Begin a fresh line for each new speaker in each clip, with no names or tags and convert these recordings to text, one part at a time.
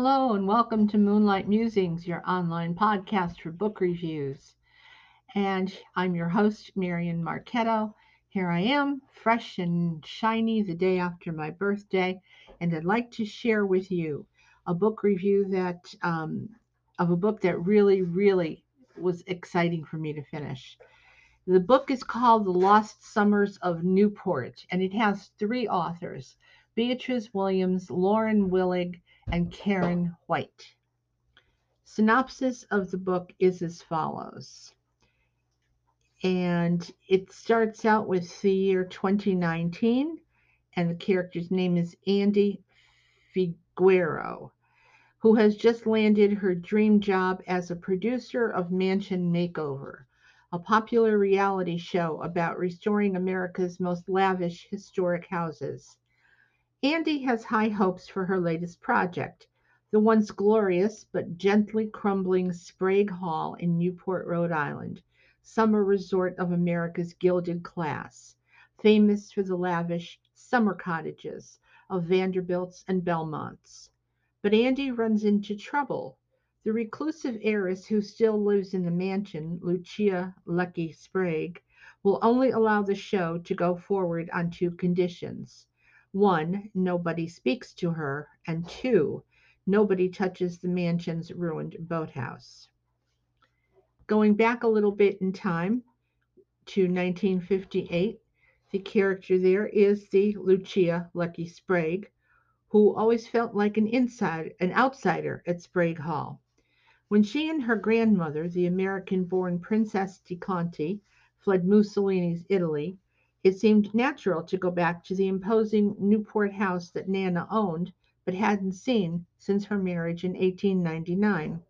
Hello, and welcome to Moonlight Musings, your online podcast for book reviews. And I'm your host, Marian Marchetto. Here I am, fresh and shiny the day after my birthday, and I'd like to share with you a book review that um, of a book that really, really was exciting for me to finish. The book is called The Lost Summers of Newport, and it has three authors Beatriz Williams, Lauren Willig, and Karen White. Synopsis of the book is as follows. And it starts out with the year 2019, and the character's name is Andy Figueroa, who has just landed her dream job as a producer of Mansion Makeover, a popular reality show about restoring America's most lavish historic houses. Andy has high hopes for her latest project, the once glorious but gently crumbling Sprague Hall in Newport, Rhode Island, summer resort of America's gilded class, famous for the lavish summer cottages of Vanderbilts and Belmonts. But Andy runs into trouble. The reclusive heiress who still lives in the mansion, Lucia Lucky Sprague, will only allow the show to go forward on two conditions one, nobody speaks to her, and two, nobody touches the mansion's ruined boathouse. Going back a little bit in time to 1958, the character there is the Lucia Lucky Sprague, who always felt like an inside an outsider at Sprague Hall. When she and her grandmother, the American-born Princess di Conti, fled Mussolini's Italy, it seemed natural to go back to the imposing Newport house that Nana owned but hadn't seen since her marriage in 1899.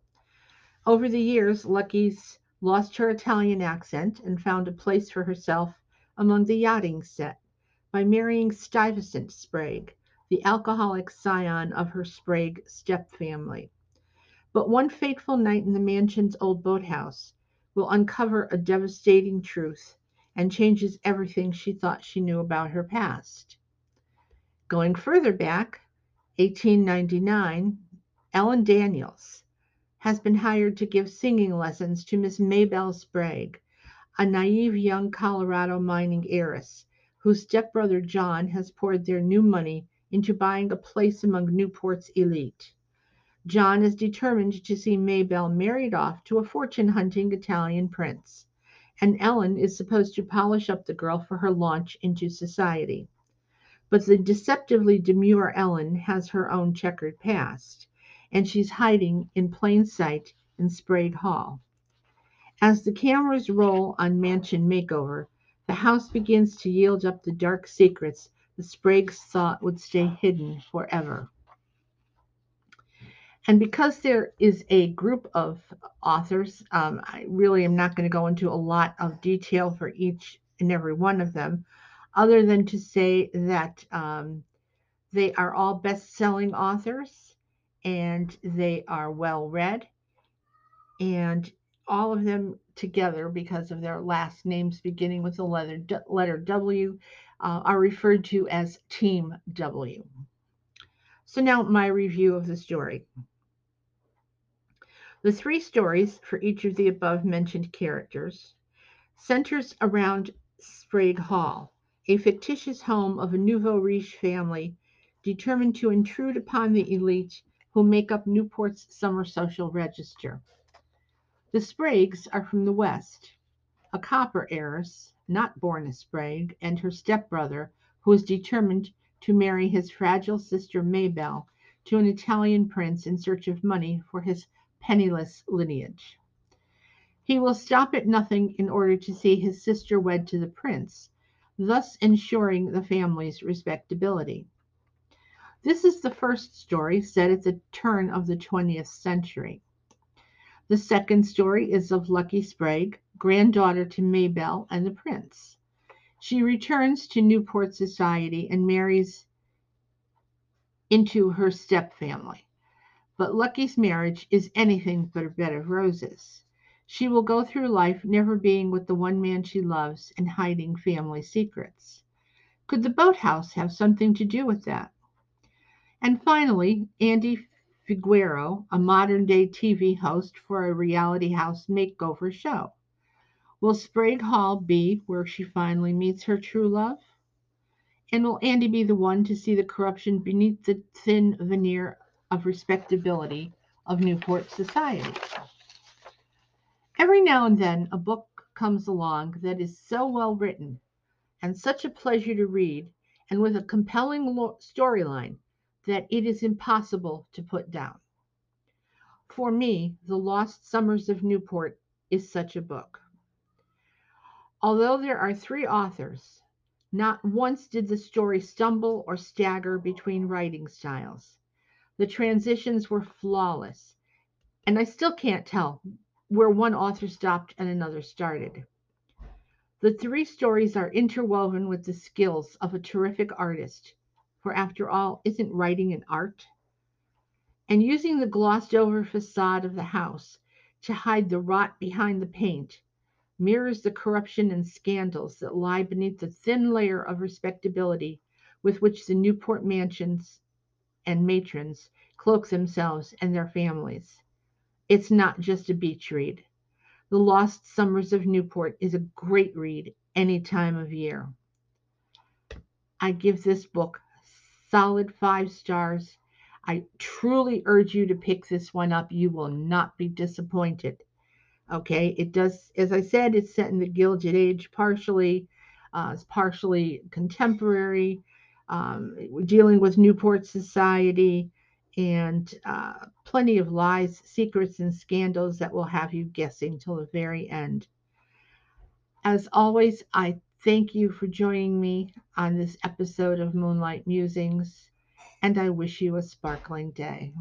Over the years, Lucky's lost her Italian accent and found a place for herself among the yachting set by marrying Stuyvesant Sprague, the alcoholic scion of her Sprague stepfamily. But one fateful night in the mansion's old boathouse will uncover a devastating truth and changes everything she thought she knew about her past. Going further back, 1899, Ellen Daniels has been hired to give singing lessons to Miss Maybelle Sprague, a naive young Colorado mining heiress whose stepbrother John has poured their new money into buying a place among Newport's elite. John is determined to see Maybelle married off to a fortune hunting Italian prince and Ellen is supposed to polish up the girl for her launch into society. But the deceptively demure Ellen has her own checkered past, and she's hiding in plain sight in Sprague Hall. As the cameras roll on Mansion Makeover, the house begins to yield up the dark secrets the Spragues thought would stay hidden forever. And because there is a group of authors, um, I really am not going to go into a lot of detail for each and every one of them, other than to say that um, they are all best selling authors and they are well read. And all of them together, because of their last names beginning with the letter, letter W, uh, are referred to as Team W. So now my review of the story. The three stories for each of the above mentioned characters centers around Sprague Hall, a fictitious home of a nouveau riche family determined to intrude upon the elite who make up Newport's summer social register. The Spragues are from the West, a copper heiress, not born a Sprague, and her stepbrother, who is determined to marry his fragile sister Maybelle to an Italian prince in search of money for his penniless lineage. He will stop at nothing in order to see his sister wed to the prince, thus ensuring the family's respectability. This is the first story set at the turn of the 20th century. The second story is of Lucky Sprague, granddaughter to Maybelle and the prince. She returns to Newport society and marries into her step stepfamily. But Lucky's marriage is anything but a bed of roses. She will go through life never being with the one man she loves and hiding family secrets. Could the boathouse have something to do with that? And finally, Andy Figueroa, a modern day TV host for a reality house makeover show. Will Sprague Hall be where she finally meets her true love? And will Andy be the one to see the corruption beneath the thin veneer of respectability of Newport society? Every now and then, a book comes along that is so well written and such a pleasure to read, and with a compelling storyline that it is impossible to put down. For me, The Lost Summers of Newport is such a book. Although there are three authors, not once did the story stumble or stagger between writing styles. The transitions were flawless, and I still can't tell where one author stopped and another started. The three stories are interwoven with the skills of a terrific artist, for after all, isn't writing an art? And using the glossed over facade of the house to hide the rot behind the paint mirrors the corruption and scandals that lie beneath the thin layer of respectability with which the Newport mansions and matrons cloak themselves and their families. It's not just a beach read. The Lost Summers of Newport is a great read any time of year. I give this book solid five stars. I truly urge you to pick this one up. You will not be disappointed. Okay, it does, as I said, it's set in the Gilded Age partially. Uh, it's partially contemporary, um, dealing with Newport society and uh, plenty of lies, secrets, and scandals that will have you guessing till the very end. As always, I thank you for joining me on this episode of Moonlight Musings, and I wish you a sparkling day.